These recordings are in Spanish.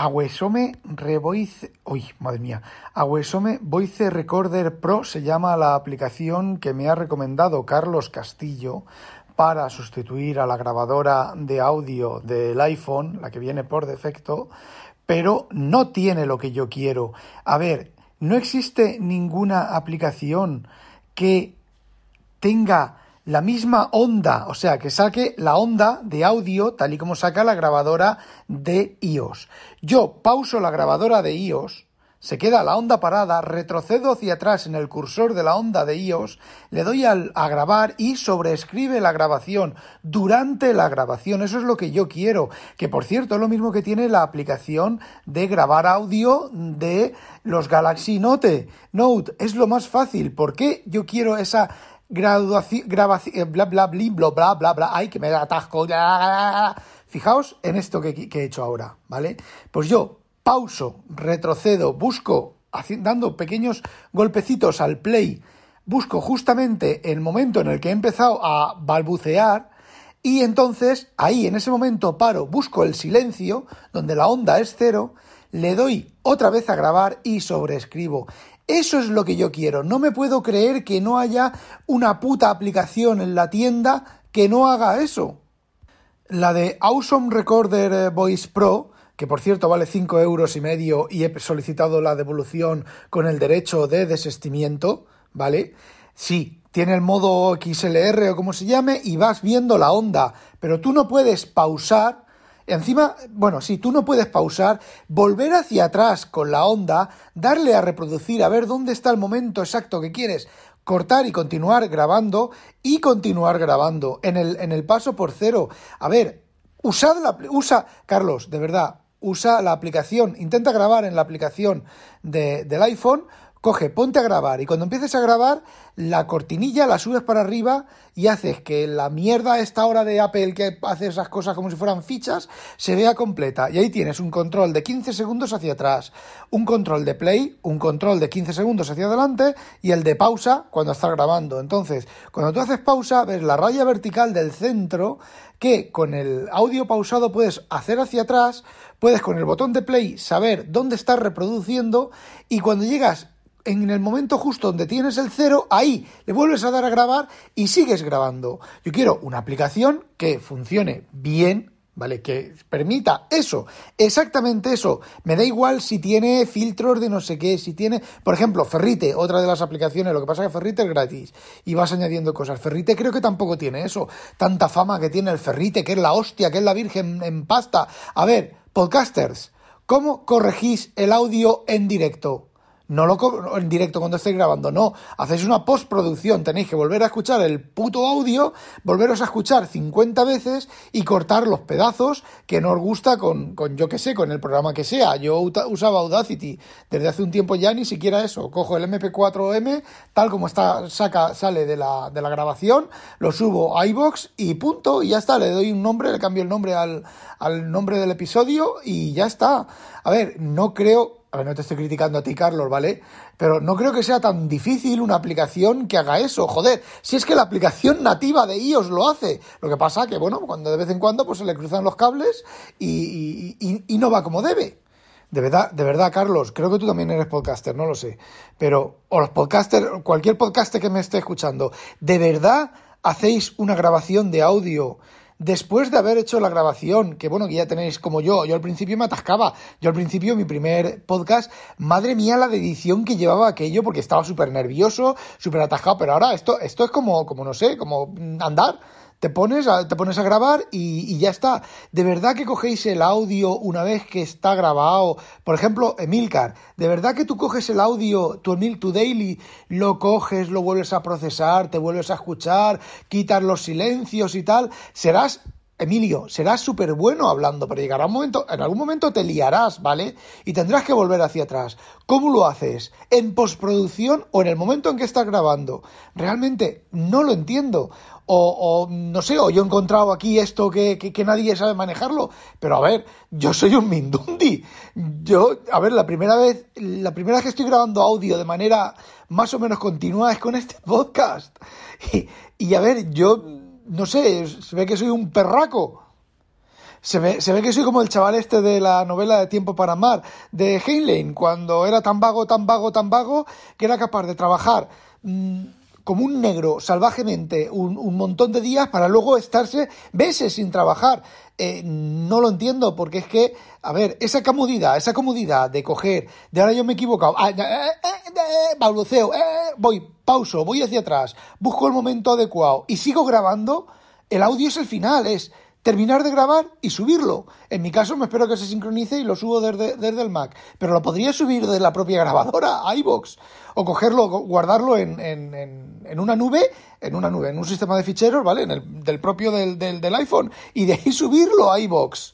Awesome Revoice, uy, madre mía, Awesome Voice Recorder Pro se llama la aplicación que me ha recomendado Carlos Castillo para sustituir a la grabadora de audio del iPhone, la que viene por defecto, pero no tiene lo que yo quiero. A ver, no existe ninguna aplicación que tenga la misma onda, o sea, que saque la onda de audio tal y como saca la grabadora de iOS. Yo pauso la grabadora de iOS, se queda la onda parada, retrocedo hacia atrás en el cursor de la onda de iOS, le doy al, a grabar y sobreescribe la grabación durante la grabación. Eso es lo que yo quiero. Que por cierto es lo mismo que tiene la aplicación de grabar audio de los Galaxy Note. Note es lo más fácil. ¿Por qué yo quiero esa graduación, grabación, bla, bla, bla, bla, bla, bla, ay, que me da atasco. Fijaos en esto que, he hecho ahora, ¿vale? Pues yo pauso, retrocedo, busco, dando pequeños golpecitos al play, busco justamente el momento en el que he empezado a balbucear y entonces ahí en ese momento paro, busco el silencio, donde la onda es cero, le doy otra vez a grabar y sobreescribo. Eso es lo que yo quiero. No me puedo creer que no haya una puta aplicación en la tienda que no haga eso. La de Awesome Recorder eh, Voice Pro, que por cierto vale 5 euros y medio y he solicitado la devolución con el derecho de desestimiento, ¿vale? Sí, tiene el modo XLR o como se llame y vas viendo la onda, pero tú no puedes pausar Encima, bueno, si tú no puedes pausar, volver hacia atrás con la onda, darle a reproducir, a ver dónde está el momento exacto que quieres, cortar y continuar grabando y continuar grabando en el, en el paso por cero. A ver, usad la, usa, Carlos, de verdad, usa la aplicación, intenta grabar en la aplicación de, del iPhone coge, ponte a grabar y cuando empieces a grabar, la cortinilla la subes para arriba y haces que la mierda esta hora de Apple que hace esas cosas como si fueran fichas se vea completa. Y ahí tienes un control de 15 segundos hacia atrás, un control de play, un control de 15 segundos hacia adelante y el de pausa cuando estás grabando. Entonces, cuando tú haces pausa, ves la raya vertical del centro que con el audio pausado puedes hacer hacia atrás, puedes con el botón de play saber dónde estás reproduciendo y cuando llegas en el momento justo donde tienes el cero, ahí le vuelves a dar a grabar y sigues grabando. Yo quiero una aplicación que funcione bien, ¿vale? Que permita eso, exactamente eso. Me da igual si tiene filtros de no sé qué, si tiene, por ejemplo, Ferrite, otra de las aplicaciones, lo que pasa es que Ferrite es gratis y vas añadiendo cosas. Ferrite creo que tampoco tiene eso, tanta fama que tiene el Ferrite, que es la hostia, que es la virgen en pasta. A ver, podcasters, ¿cómo corregís el audio en directo? No lo en directo cuando estéis grabando, no, hacéis una postproducción, tenéis que volver a escuchar el puto audio, volveros a escuchar 50 veces y cortar los pedazos que no os gusta con, con yo que sé, con el programa que sea. Yo usaba Audacity desde hace un tiempo ya, ni siquiera eso, cojo el MP4M, tal como está, saca, sale de la, de la grabación, lo subo a iBox y punto, y ya está, le doy un nombre, le cambio el nombre al, al nombre del episodio y ya está. A ver, no creo, a ver, no te estoy criticando a ti, Carlos, ¿vale? Pero no creo que sea tan difícil una aplicación que haga eso. Joder, si es que la aplicación nativa de iOS lo hace. Lo que pasa que, bueno, cuando de vez en cuando pues se le cruzan los cables y, y, no va como debe. De verdad, de verdad, Carlos, creo que tú también eres podcaster, no lo sé. Pero, o los podcasters, cualquier podcaster que me esté escuchando, ¿de verdad hacéis una grabación de audio después de haber hecho la grabación, que bueno, que ya tenéis como yo, yo al principio me atascaba, yo al principio mi primer podcast, madre mía la edición que llevaba aquello, porque estaba súper nervioso, súper atascado, pero ahora esto, esto es como, como no sé, como andar te pones a, te pones a grabar y, ya está. De verdad que cogéis el audio una vez que está grabado. Por ejemplo, Emilcar, de verdad que tú coges el audio, tu Emil, tu daily, lo coges, lo vuelves a procesar, te vuelves a escuchar, quitas los silencios y tal. Serás Emilio, serás súper bueno hablando, pero llegará un momento, en algún momento te liarás, ¿vale? Y tendrás que volver hacia atrás. ¿Cómo lo haces? ¿En postproducción o en el momento en que estás grabando? Realmente no lo entiendo. O, no sé, o yo he encontrado aquí esto que, nadie sabe manejarlo. Pero a ver, yo soy un mindundi. Yo, a ver, la primera vez, la primera vez que estoy grabando audio de manera más o menos continua es con este podcast. Y a ver, yo no sé, se ve que soy un perraco. Se ve, se ve que soy como el chaval este de la novela de Tiempo para Amar, de Heinlein, cuando era tan vago, tan vago, tan vago, que era capaz de trabajar mmm, como un negro salvajemente un, un, montón de días para luego estarse meses sin trabajar. Eh, no lo entiendo porque es que, a ver, esa comodidad, esa comodidad de coger, de ahora yo me he equivocado, ah, eh, eh, balbuceo, voy, pauso, voy hacia atrás, busco el momento adecuado y sigo grabando, el audio es el final, es terminar de grabar y subirlo. En mi caso me espero que se sincronice y lo subo desde, desde el Mac. Pero lo podría subir de la propia grabadora a iVoox. O cogerlo, guardarlo en, en, en, en, una nube, en una nube, en un sistema de ficheros, ¿vale? En el, del propio del, del, del iPhone. Y de ahí subirlo a iVoox.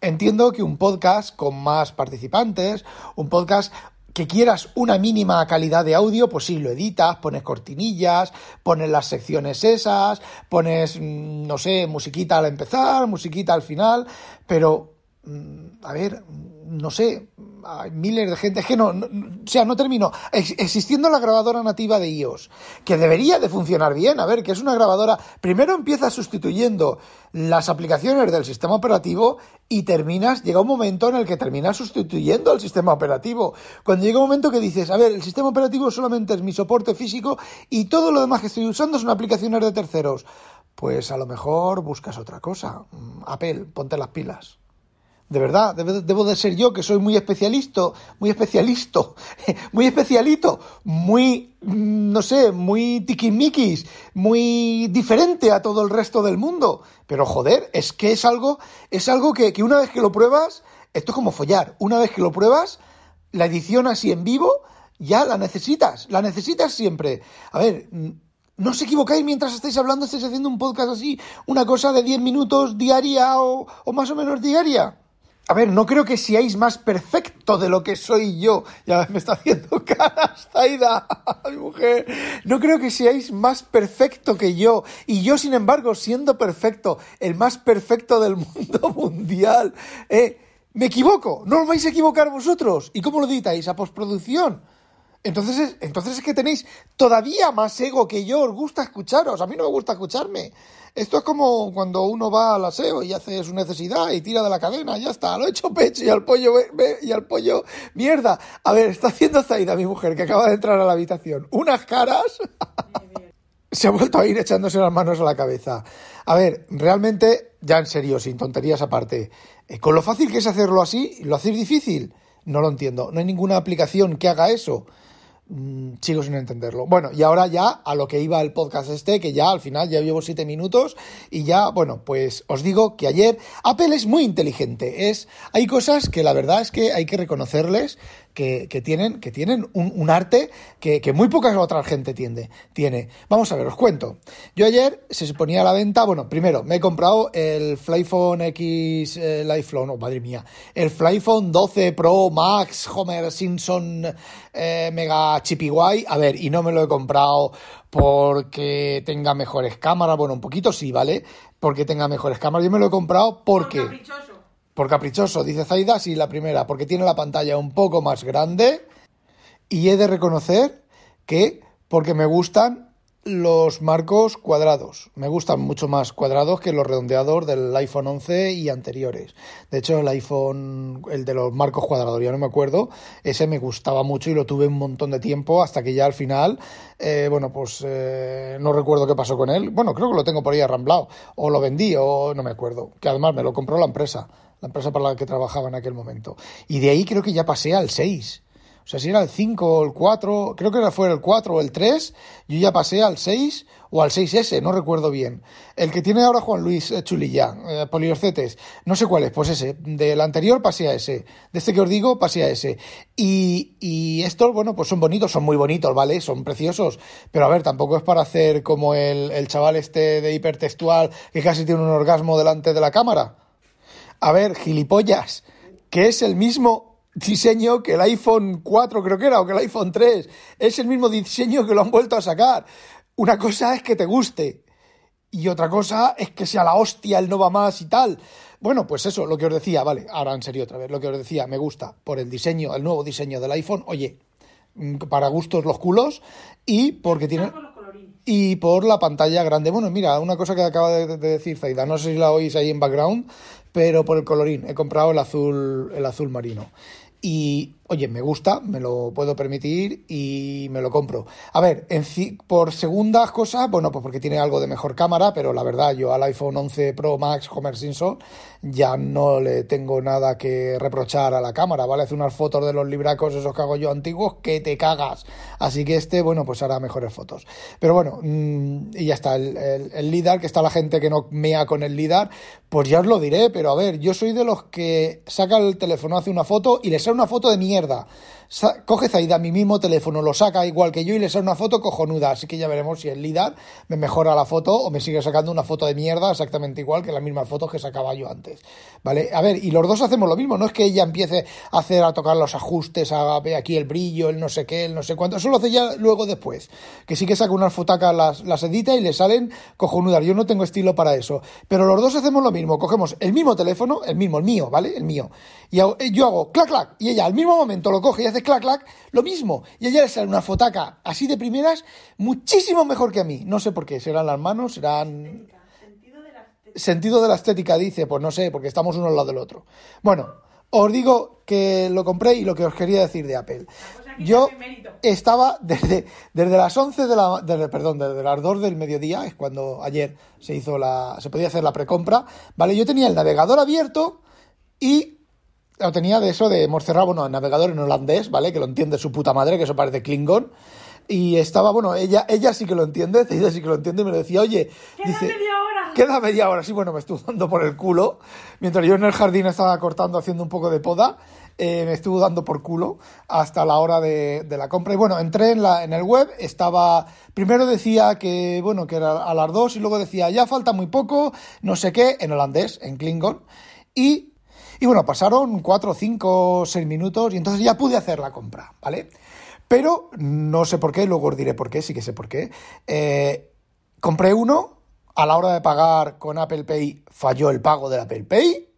Entiendo que un podcast con más participantes, un podcast que quieras una mínima calidad de audio, pues sí, lo editas, pones cortinillas, pones las secciones esas, pones, mm, no sé, musiquita al empezar, musiquita al final, pero, mm, a ver, no sé, hay miles de gente, es que no, no, o sea, no termino. Existiendo la grabadora nativa de iOS, que debería de funcionar bien, a ver, que es una grabadora, primero empieza sustituyendo las aplicaciones del sistema operativo y terminas, llega un momento en el que terminas sustituyendo al sistema operativo. Cuando llega un momento que dices, a ver, el sistema operativo solamente es mi soporte físico y todo lo demás que estoy usando son aplicaciones de terceros. Pues a lo mejor buscas otra cosa. Apple, ponte las pilas. De verdad, debo de ser yo que soy muy especialista, muy especialista, muy especialito, muy, no sé, muy tiquimiquis, muy diferente a todo el resto del mundo. Pero joder, es que es algo, es algo que, que una vez que lo pruebas, esto es como follar, una vez que lo pruebas, la edición así en vivo, ya la necesitas, la necesitas siempre. A ver, no os equivocáis mientras estáis hablando, estáis haciendo un podcast así, una cosa de 10 minutos diaria o más o menos diaria. A ver, no creo que seáis más perfecto de lo que soy yo. Ya me está haciendo caras, Zaida, mi mujer. No creo que seáis más perfecto que yo. Y yo, sin embargo, siendo perfecto, el más perfecto del mundo mundial. Eh, me equivoco. No os vais a equivocar vosotros. ¿Y cómo lo editáis? A postproducción. Entonces es, entonces es que tenéis todavía más ego que yo. Os gusta escucharos. A mí no me gusta escucharme. Esto es como cuando uno va al aseo y hace su necesidad y tira de la cadena, ya está, lo he hecho pecho y al pollo, y al pollo, mierda. A ver, está haciendo Zaida, mi mujer, que acaba de entrar a la habitación. Unas caras. Se ha vuelto a ir echándose las manos a la cabeza. A ver, realmente, ya en serio, sin tonterías aparte, eh, con lo fácil que es hacerlo así, ¿lo hacéis difícil? No lo entiendo. No hay ninguna aplicación que haga eso. Mm, sigo sin entenderlo. Bueno, y ahora ya a lo que iba el podcast este, que ya al final ya llevo siete minutos y ya, bueno, pues os digo que ayer Apple es muy inteligente. Es, hay cosas que la verdad es que hay que reconocerles que, que tienen, que tienen un, un arte que, que, muy poca otra gente tiene, tiene. Vamos a ver, os cuento. Yo ayer se ponía a la venta, bueno, primero me he comprado el Flyphone X eh, Lifelone, oh madre mía, el Flyphone 12 Pro Max Homer Simpson eh, Mega Chippy Guay. A ver, y no me lo he comprado porque tenga mejores cámaras, bueno, un poquito sí, ¿vale? Porque tenga mejores cámaras. Yo me lo he comprado porque... Por por caprichoso, dice Zaida, sí, la primera, porque tiene la pantalla un poco más grande y he de reconocer que porque me gustan los marcos cuadrados. Me gustan mucho más cuadrados que los redondeados del iPhone 11 y anteriores. De hecho, el iPhone, el de los marcos cuadrados, ya no me acuerdo, ese me gustaba mucho y lo tuve un montón de tiempo hasta que ya al final, eh, bueno, pues eh, no recuerdo qué pasó con él. Bueno, creo que lo tengo por ahí arramblado. O lo vendí o no me acuerdo. Que además me lo compró la empresa la empresa para la que trabajaba en aquel momento. Y de ahí creo que ya pasé al 6. O sea, si era el 5 o el 4, creo que fue el 4 o el 3, yo ya pasé al 6 o al 6S, no recuerdo bien. El que tiene ahora Juan Luis Chulilla, eh, Poliorcetes, no sé cuál es, pues ese. Del anterior pasé a ese. De este que os digo, pasé a ese. Y, y estos, bueno, pues son bonitos, son muy bonitos, ¿vale? Son preciosos. Pero a ver, tampoco es para hacer como el, el chaval este de hipertextual que casi tiene un orgasmo delante de la cámara. A ver, gilipollas, que es el mismo diseño que el iPhone 4 creo que era, o que el iPhone 3. Es el mismo diseño que lo han vuelto a sacar. Una cosa es que te guste y otra cosa es que sea la hostia, el no va más y tal. Bueno, pues eso, lo que os decía, vale, ahora en serio otra vez, lo que os decía, me gusta por el diseño, el nuevo diseño del iPhone, oye, para gustos los culos y porque tiene... y por la pantalla grande. Bueno, mira, una cosa que acaba de, decir Zaida, no sé si la oís ahí en background, pero por el colorín, he comprado el azul, el azul marino. Y oye, me gusta, me lo puedo permitir y me lo compro. A ver, en por segundas cosas, bueno, pues porque tiene algo de mejor cámara, pero la verdad, yo al iPhone 11 Pro Max Homer Simpson ya no le tengo nada que reprochar a la cámara, ¿vale? Hace unas fotos de los libracos esos que hago yo antiguos que te cagas. Así que este, bueno, pues hará mejores fotos. Pero bueno, mm, y ya está, el, el, LIDAR, que está la gente que no mea con el LIDAR, pues ya os lo diré, pero a ver, yo soy de los que saca el teléfono, hace una foto y le sale una foto de mierda mierda coge Zaida mi mismo teléfono, lo saca igual que yo y le sale una foto cojonuda. Así que ya veremos si el LIDAR me mejora la foto o me sigue sacando una foto de mierda exactamente igual que las mismas fotos que sacaba yo antes. ¿Vale? A ver, y los dos hacemos lo mismo. No es que ella empiece a hacer, a tocar los ajustes, a ver aquí el brillo, el no sé qué, el no sé cuánto. Eso lo hace ya luego después. Que sí que saca unas fotacas, las, las edita y le salen cojonudas. Yo no tengo estilo para eso. Pero los dos hacemos lo mismo. Cogemos el mismo teléfono, el mismo, el mío, ¿vale? El mío. Y yo hago clac, clac. Y ella al mismo momento lo coge y hace clac, clac, lo mismo. Y ella le sale una fotaca así de primeras, muchísimo mejor que a mí. No sé por qué, serán las manos, serán... Sentido de la estética, dice, pues no sé, porque estamos uno al lado del otro. Bueno, os digo que lo compré y lo que os quería decir de Apple. Yo estaba desde, desde las 11 de la... Desde, perdón, desde las 2 del mediodía, es cuando ayer se hizo la... se podía hacer la precompra, ¿vale? Yo tenía el navegador abierto y lo tenía de eso de hemos cerrado, bueno, navegador en holandés, ¿vale? Que lo entiende su puta madre, que eso parece Klingon. Y estaba, bueno, ella, ella sí que lo entiende, ella sí que lo entiende, y me lo decía, oye, queda dice, media hora. Queda media hora, sí, bueno, me estuvo dando por el culo. Mientras yo en el jardín estaba cortando, haciendo un poco de poda, eh, me estuvo dando por culo hasta la hora de, de, la compra. Y bueno, entré en, la, en el web, estaba, primero decía que, bueno, que era a las dos, y luego decía, ya falta muy poco, no sé qué, en holandés, en Klingon. Y y bueno, pasaron cuatro, cinco, seis minutos y entonces ya pude hacer la compra, ¿vale? Pero no sé por qué, luego os diré por qué, sí que sé por qué. Eh, compré uno, a la hora de pagar con Apple Pay falló el pago del Apple Pay.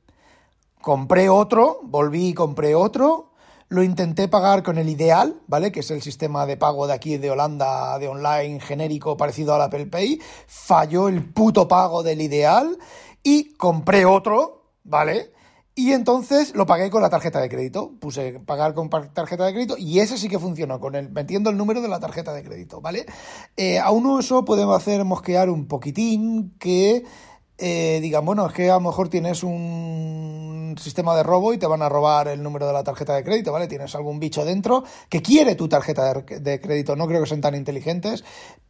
Compré otro, volví y compré otro. Lo intenté pagar con el Ideal, ¿vale? Que es el sistema de pago de aquí de Holanda, de online genérico parecido al Apple Pay. Falló el puto pago del Ideal y compré otro, ¿vale? Y entonces lo pagué con la tarjeta de crédito. Puse pagar con tarjeta de crédito y ese sí que funcionó, con el, metiendo el número de la tarjeta de crédito, ¿vale? Eh, a uno eso podemos hacer mosquear un poquitín que eh, digan, bueno, es que a lo mejor tienes un sistema de robo y te van a robar el número de la tarjeta de crédito, ¿vale? Tienes algún bicho dentro que quiere tu tarjeta de, de crédito. No creo que sean tan inteligentes,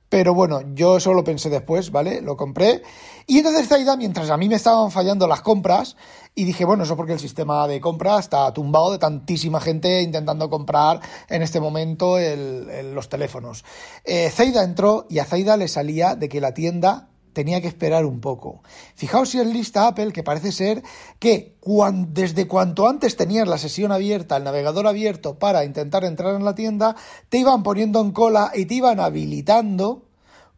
pero bueno, yo eso lo pensé después, ¿vale? Lo compré. Y entonces Zaida, mientras a mí me estaban fallando las compras, y dije, bueno, eso porque el sistema de compra está tumbado de tantísima gente intentando comprar en este momento los teléfonos. Eh, Zaida entró y a Zaida le salía de que la tienda tenía que esperar un poco. Fijaos si es lista Apple que parece ser que desde cuanto antes tenías la sesión abierta, el navegador abierto para intentar entrar en la tienda, te iban poniendo en cola y te iban habilitando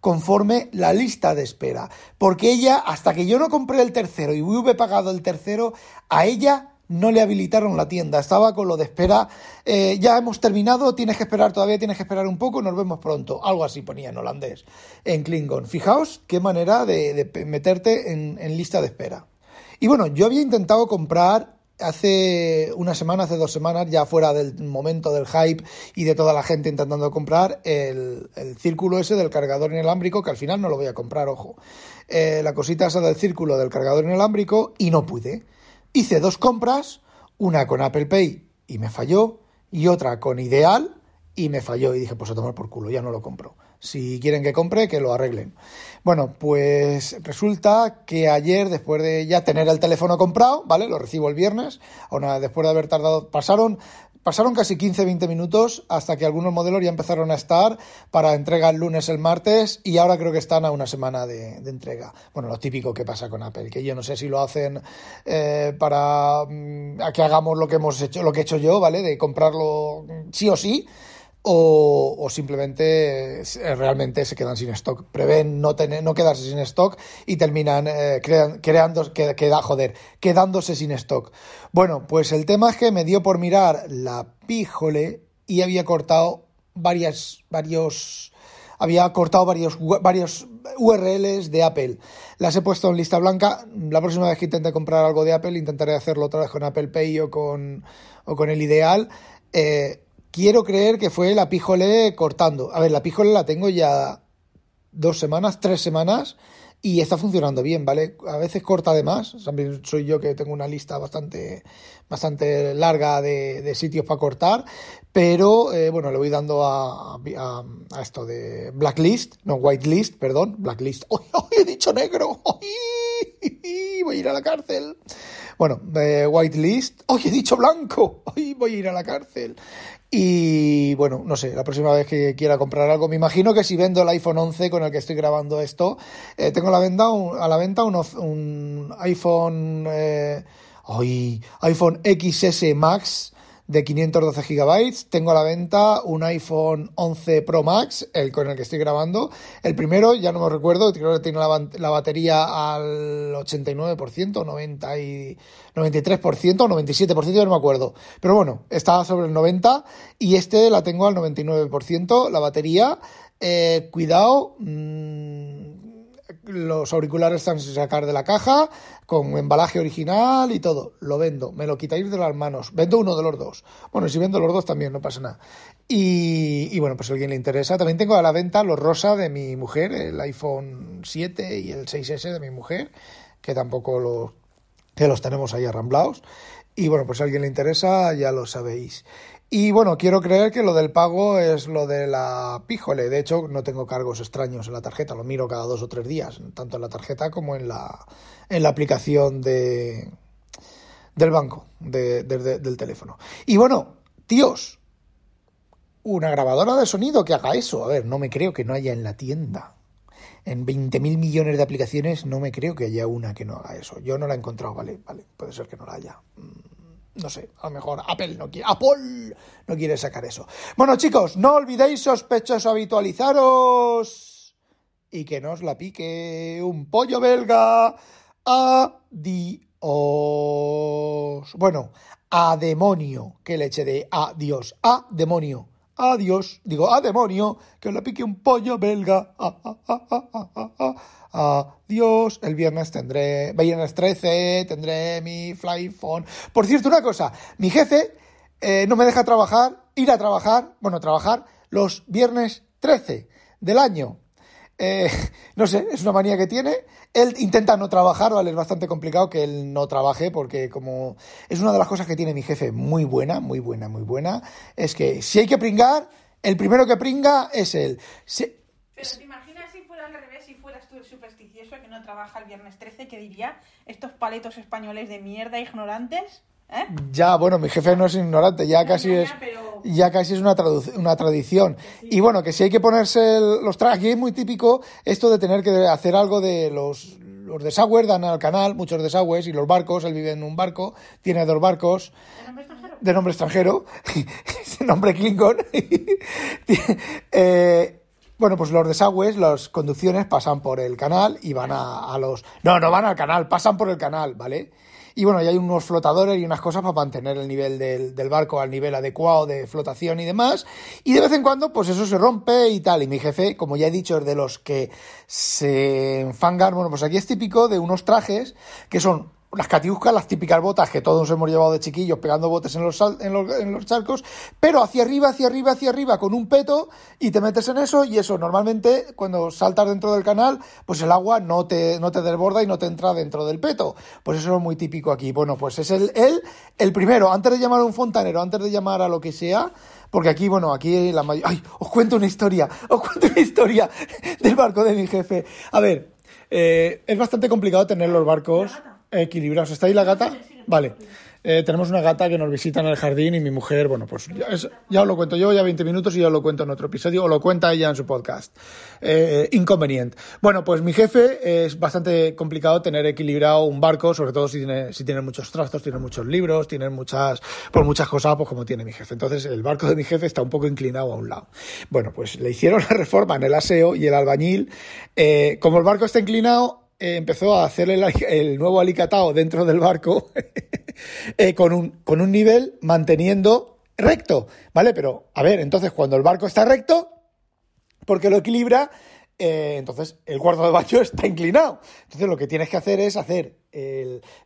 conforme la lista de espera. Porque ella, hasta que yo no compré el tercero y hubiera pagado el tercero, a ella no le habilitaron la tienda, estaba con lo de espera, eh, ya hemos terminado, tienes que esperar, todavía tienes que esperar un poco, nos vemos pronto. Algo así ponía en holandés, en Klingon. Fijaos qué manera de, meterte en, lista de espera. Y bueno, yo había intentado comprar hace una semana, hace dos semanas, ya fuera del momento del hype y de toda la gente intentando comprar, el, el círculo ese del cargador inalámbrico, que al final no lo voy a comprar, ojo. Eh, la cosita esa del círculo del cargador inalámbrico y no pude. Hice dos compras, una con Apple Pay y me falló, y otra con Ideal y me falló. Y dije, pues a tomar por culo, ya no lo compro. Si quieren que compre, que lo arreglen. Bueno, pues resulta que ayer, después de ya tener el teléfono comprado, ¿vale? Lo recibo el viernes, después de haber tardado, pasaron Pasaron casi 15-20 minutos hasta que algunos modelos ya empezaron a estar para entrega el lunes, el martes y ahora creo que están a una semana de, entrega. Bueno, lo típico que pasa con Apple, que yo no sé si lo hacen eh, para mm, que hagamos lo que hemos hecho, lo que he hecho yo, ¿vale? De comprarlo sí o sí o, simplemente eh, realmente se quedan sin stock. Prevén no, tener, no quedarse sin stock y terminan eh, creando, queda, joder, quedándose sin stock. Bueno, pues el tema es que me dio por mirar la píjole y había cortado varias, varios había cortado varios, varios URLs de Apple. Las he puesto en lista blanca. La próxima vez que intente comprar algo de Apple, intentaré hacerlo otra vez con Apple Pay o con, o con el ideal. Eh, quiero creer que fue la píjole cortando. A ver, la píjole la tengo ya dos semanas, tres semanas y está funcionando bien, ¿vale? A veces corta de más, también soy yo que tengo una lista bastante, bastante larga de, sitios para cortar, pero eh, bueno, le voy dando a, a, esto de blacklist, no whitelist, perdón, blacklist. ¡Uy, he dicho negro! Voy a ir a la cárcel. Bueno, eh, whitelist. ¡Uy, he dicho blanco! ¡Uy, voy a ir a la cárcel! Y bueno, no sé, la próxima vez que quiera comprar algo, me imagino que si vendo el iPhone 11 con el que estoy grabando esto, eh, tengo a la venta un, a la venta un, un iPhone, eh, iPhone XS Max de 512 GB. Tengo a la venta un iPhone 11 Pro Max, el con el que estoy grabando. El primero, ya no me recuerdo, creo que tiene la, batería al 89%, 90 y 93% o 97%, ya no me acuerdo. Pero bueno, está sobre el 90% y este la tengo al 99%, la batería. Eh, cuidado. Mmm, los auriculares están sin sacar de la caja, con embalaje original y todo. Lo vendo, me lo quitáis de las manos. Vendo uno de los dos. Bueno, si vendo los dos también, no pasa nada. Y, bueno, pues a alguien le interesa, también tengo a la venta los rosa de mi mujer, el iPhone 7 y el 6S de mi mujer, que tampoco los, que los tenemos ahí arramblados. Y bueno, pues si a alguien le interesa, ya lo sabéis. Y bueno, quiero creer que lo del pago es lo de la píjole. De hecho, no tengo cargos extraños en la tarjeta, lo miro cada dos o tres días, tanto en la tarjeta como en la, en la aplicación de, del banco, del teléfono. Y bueno, tíos, una grabadora de sonido que haga eso. A ver, no me creo que no haya en la tienda. En 20.000 millones de aplicaciones no me creo que haya una que no haga eso. Yo no la he encontrado, vale, vale, puede ser que no la haya. No sé, a lo mejor Apple no quiere, Apple no quiere sacar eso. Bueno, chicos, no olvidéis sospechosos habitualizaros y que nos la pique un pollo belga. Adiós. Bueno, a demonio, que leche de adiós, a demonio. Adiós, digo, a demonio, que la pique un pollo belga. Adiós. El viernes tendré, viernes 13, tendré mi fly phone. Por cierto, una cosa, mi jefe eh, no me deja trabajar, ir a trabajar, bueno, trabajar los viernes 13 del año. Eh, no sé, es una manía que tiene. Él intenta no trabajar, ¿vale? Es bastante complicado que él no trabaje porque como es una de las cosas que tiene mi jefe muy buena, muy buena, muy buena, es que si hay que pringar, el primero que pringa es él. Pero te imaginas si fuera al revés, si fueras tú el que no trabaja el viernes 13, que diría estos paletos españoles de mierda ignorantes. ¿Eh? Ya, bueno, mi jefe no es ignorante, ya casi es ya casi es una, una tradición. Y bueno, que si hay que ponerse los trajes, aquí es muy típico esto de tener que hacer algo de los, los desagües, dan al canal, muchos desagües, y los barcos, él vive en un barco, tiene dos barcos. ¿De nombre extranjero? De nombre Klingon. eh, bueno, pues los desagües, las conducciones pasan por el canal y van a, los... No, no van al canal, pasan por el canal, ¿vale? Y bueno, ya hay unos flotadores y unas cosas para mantener el nivel del, del, barco al nivel adecuado de flotación y demás. Y de vez en cuando, pues eso se rompe y tal. Y mi jefe, como ya he dicho, es de los que se enfangan. Bueno, pues aquí es típico de unos trajes que son las catiuscas, las típicas botas que todos hemos llevado de chiquillos pegando botes en los, en los, en los charcos, pero hacia arriba, hacia arriba, hacia arriba con un peto y te metes en eso y eso normalmente cuando saltas dentro del canal, pues el agua no te, no te desborda y no te entra dentro del peto. Pues eso es muy típico aquí. Bueno, pues es el, el, el primero, antes de llamar a un fontanero, antes de llamar a lo que sea, porque aquí, bueno, aquí la mayoría... ¡Ay! Os cuento una historia, os cuento una historia del barco de mi jefe. A ver, eh, es bastante complicado tener los barcos equilibrados. ¿Está ahí la gata? Vale. Eh, tenemos una gata que nos visita en el jardín y mi mujer, bueno, pues ya, os lo cuento yo, ya 20 minutos y ya lo cuento en otro episodio, o lo cuenta ella en su podcast. Eh, inconveniente. Bueno, pues mi jefe es bastante complicado tener equilibrado un barco, sobre todo si tiene, si tiene muchos trastos, tiene muchos libros, tiene muchas, por muchas cosas, pues como tiene mi jefe. Entonces el barco de mi jefe está un poco inclinado a un lado. Bueno, pues le hicieron la reforma en el aseo y el albañil, eh, como el barco está inclinado, empezó a hacer el, nuevo alicatado dentro del barco eh, con, un, con un nivel manteniendo recto, ¿vale? Pero, a ver, entonces cuando el barco está recto, porque lo equilibra, eh, entonces el cuarto de baño está inclinado. Entonces lo que tienes que hacer es hacer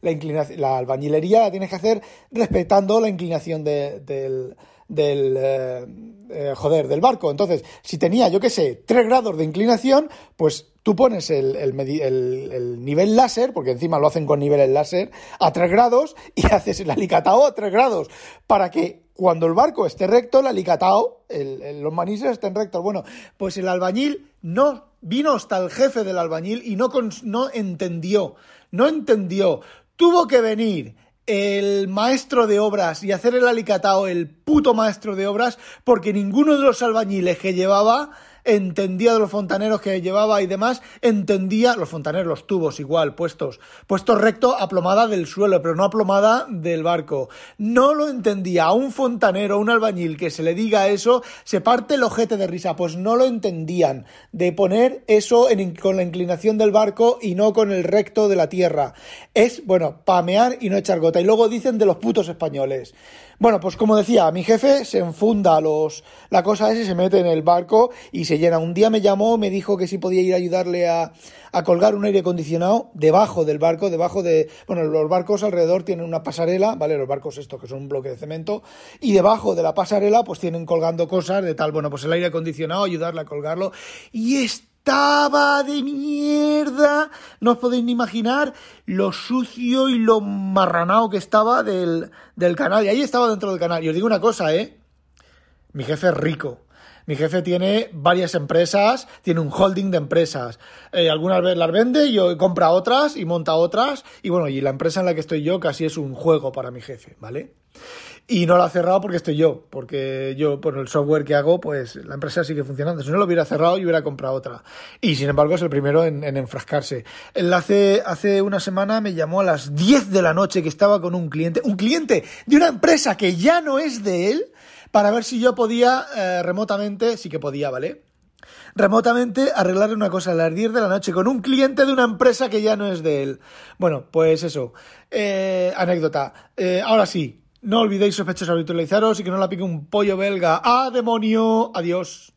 la, inclinación, la albañilería, la tienes que hacer respetando la inclinación del, del eh, eh, joder, del barco. Entonces, si tenía, yo qué sé, 3 grados de inclinación, pues tú pones el, el, nivel láser, porque encima lo hacen con niveles láser, a 3 grados y haces el alicatao a 3 grados, para que cuando el barco esté recto, el alicatao, los manises estén rectos. Bueno, pues el albañil no vino hasta el jefe del albañil y no, no entendió, no entendió. Tuvo que venir el maestro de obras y hacer el alicatao el puto maestro de obras porque ninguno de los albañiles que llevaba entendía de los fontaneros que llevaba y demás, entendía los fontaneros, los tubos igual, puestos, puestos recto aplomada del suelo, pero no aplomada del barco. No lo entendía. A un fontanero, un albañil que se le diga eso, se parte el ojete de risa, pues no lo entendían, de poner eso con la inclinación del barco y no con el recto de la tierra. Es, bueno, pamear y no echar gota. Y luego dicen de los putos españoles. Bueno, pues como decía, mi jefe se enfunda los, la cosa esa y se mete en el barco y se llena. Un día me llamó, me dijo que si podía ir a ayudarle a, colgar un aire acondicionado debajo del barco, debajo de, bueno, los barcos alrededor tienen una pasarela, ¿vale? Los barcos estos que son un bloque de cemento y debajo de la pasarela pues tienen colgando cosas de tal, bueno, pues el aire acondicionado, ayudarle a colgarlo y estaba de mierda. No os podéis ni imaginar lo sucio y lo marranado que estaba del, del canal. Y ahí estaba dentro del canal. Y os digo una cosa, ¿eh? Mi jefe es rico. Mi jefe tiene varias empresas, tiene un holding de empresas. Eh, algunas veces las vende y compra otras y monta otras. Y bueno, y la empresa en la que estoy yo casi es un juego para mi jefe, ¿vale? Y no lo ha cerrado porque estoy yo, porque yo, por el software que hago, pues la empresa sigue funcionando. Si no lo hubiera cerrado, yo hubiera comprado otra. Y sin embargo, es el primero en, enfrascarse. Hace, hace una semana me llamó a las 10 de la noche que estaba con un cliente, un cliente de una empresa que ya no es de él, para ver si yo podía eh, remotamente, sí que podía, ¿vale? remotamente arreglar una cosa a las 10 de la noche con un cliente de una empresa que ya no es de él. Bueno, pues eso. Eh, anécdota. Eh, ahora sí, no olvidéis sospechosos habitualizaros y que no la pique un pollo belga. ¡Ah, demonio! Adiós.